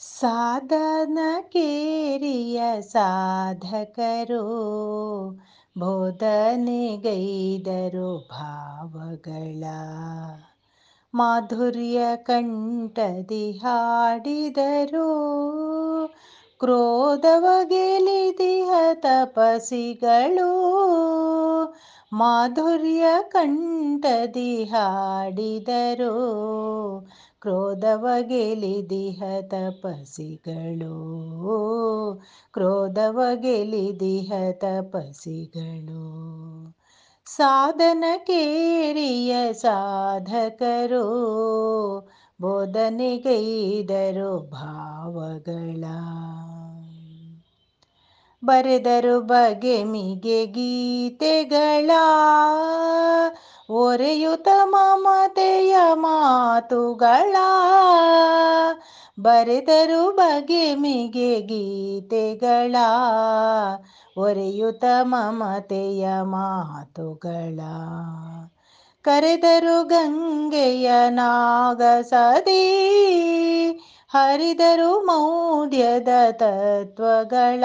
ಸಾಧನ ಕೇರಿಯ ಸಾಧಕರು ಬೋಧನೆಗೈದರು ಭಾವಗಳ ಮಾಧುರ್ಯ ಕಂಠದಿ ಹಾಡಿದರು. ಕ್ರೋಧವ ಗೆಲಿದಿಹ ತಪಸಿಗಳು ಮಾಧುರ್ಯ ಕಂಠದಿ ಹಾಡಿದರು. ಕ್ರೋಧವ ಗೆಲಿದಿಹ ತಪಸಿಗಳು ಕ್ರೋಧವ ಗೆಲಿದಿಹ ತಪಸಿಗಳು ಸಾಧನ ಕೇರಿಯ ಸಾಧಕರು, ಬೋಧನೆಗೈದರು ಭಾವಗಳ. ಬರೆದರು ಬಗೆ ಮಿಗೆ ಗೀತೆಗಳ. ಒರೆಯುತ ಮಮತೆಯ ಮಾತುಗಳ ಬರೆದರು ಬಗೆ ಮಿಗೆ ಗೀತೆಗಳ ಒರೆಯುತ ಮಮತೆಯ ಮಾತುಗಳ ಕರೆದರು ಗಂಗೆಯ ನಾಗಸದಿ ಹರಿದರು ಮೌಢ್ಯದ ತತ್ವಗಳ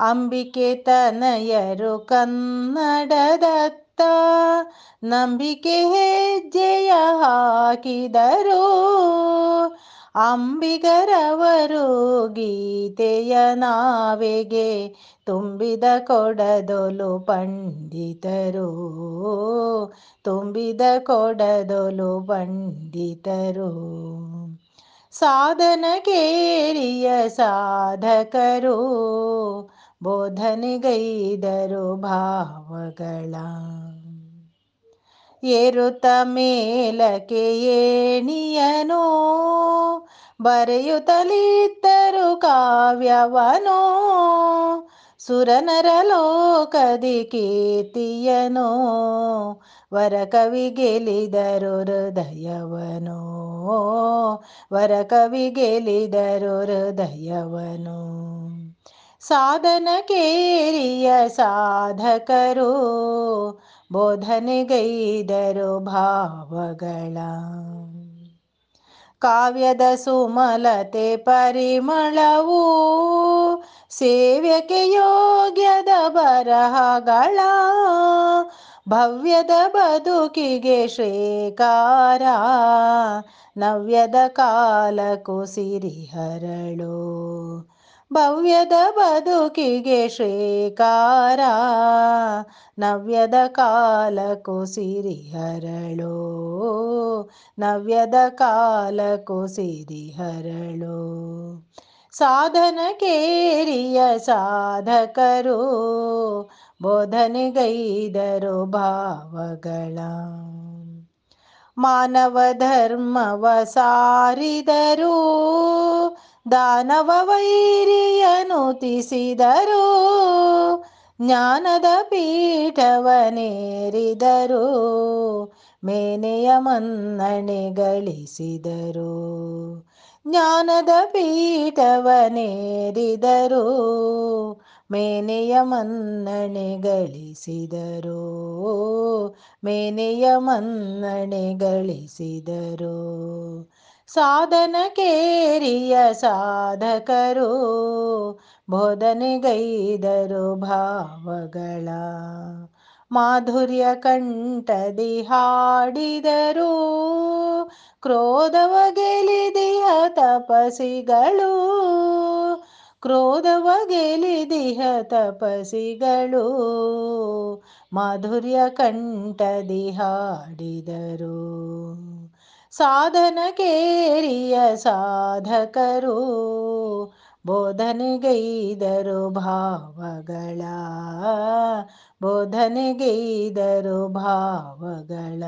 ಅಂಬಿಕೆ ತನಯರು ಕನ್ನಡದತ್ತ ನಂಬಿಕೆ ಹೆಜ್ಜೆಯ ಹಾಕಿದರು. ಅಂಬಿಗರವರು ಗೀತೆಯ ನಾವೆಗೆ ತುಂಬಿದ ಕೊಡದೊಲು ಪಂಡಿತರು. ತುಂಬಿದ ಕೊಡದೊಲು ಪಂಡಿತರು. ಸಾಧನ ಕೇರಿಯ ಸಾಧಕರು. ಬೋಧನೆಗೈದರು ಭಾವಗಳ. ಏರುತ್ತ ಮೇಲಕ್ಕೆ ಏಣಿಯನೋ, ಬರೆಯುತ್ತಲಿದ್ದರು ಕಾವ್ಯವನೋ, ಸುರನರ ಲೋಕದಿ ಕೀರ್ತಿಯನೋ ವರ ಕವಿ ಗೆಲಿದರು ಹೃದಯವನೋ ವರ ಕವಿ ಗೆಲಿದರು ಹೃದಯವನು. ಸಾಧನ ಕೇರಿಯ ಸಾಧಕರು ಬೋಧನೆಗೈದರು ಭಾವಗಳ ಕಾವ್ಯದ ಸುಮಲತೆ ಪರಿಮಳವು ಸೇವ್ಯಕ್ಕೆ ಯೋಗ್ಯದ ಬರಹಗಳ ಭವ್ಯದ ಬದುಕಿಗೆ ಶ್ರೇಕಾರ ನವ್ಯದ ಕಾಲಕ್ಕೂ ಸಿರಿಹರಳು ಭವ್ಯದ ಬದುಕಿಗೆ ಶ್ರೇಕಾರ ನವ್ಯದ ಕಾಲಕ್ಕೂ ಸಿರಿಹರಳು ನವ್ಯದ ಕಾಲಕ್ಕೂ ಸಿರಿಹರಳು ಸಾಧನ ಕೇರಿಯ ಸಾಧಕರು ಬೋಧನೆಗೈದರು ಭಾವಗಳ ಮಾನವ ಧರ್ಮವ ಸಾರಿದರು ದಾನವ ವೈರಿಯನು ತಿಸಿದರು, ಜ್ಞಾನದ ಪೀಠವನೇರಿದರು, ಮೇನೆಯ ಮನ್ನಣೆ ಗಳಿಸಿದರು, ಜ್ಞಾನದ ಪೀಠವನೇರಿದರು, ಮೇನೆಯ ಮನ್ನಣೆ ಗಳಿಸಿದರು, ಮೇನೆಯ ಮನ್ನಣೆ ಗಳಿಸಿದರು. ಸಾಧನ ಕೇರಿಯ ಸಾಧಕರು ಬೋಧನೆಗೈದರು ಭಾವಗಳ ಮಾಧುರ್ಯ ಕಂಠದಿ ಹಾಡಿದರು. ಕ್ರೋಧವ ಗೆಲಿದಿಯ ತಪಸಿಗಳು ಕ್ರೋಧವ ಗೆಲಿದಿಯ ತಪಸಿಗಳು ಮಾಧುರ್ಯ ಕಂಠದಿ ಹಾಡಿದರು. ಸಾಧನ ಕೇರಿಯ ಸಾಧಕರು ಬೋಧನೆಗೈದರು ಭಾವಗಳ ಬೋಧನೆಗೈದರು ಭಾವಗಳ.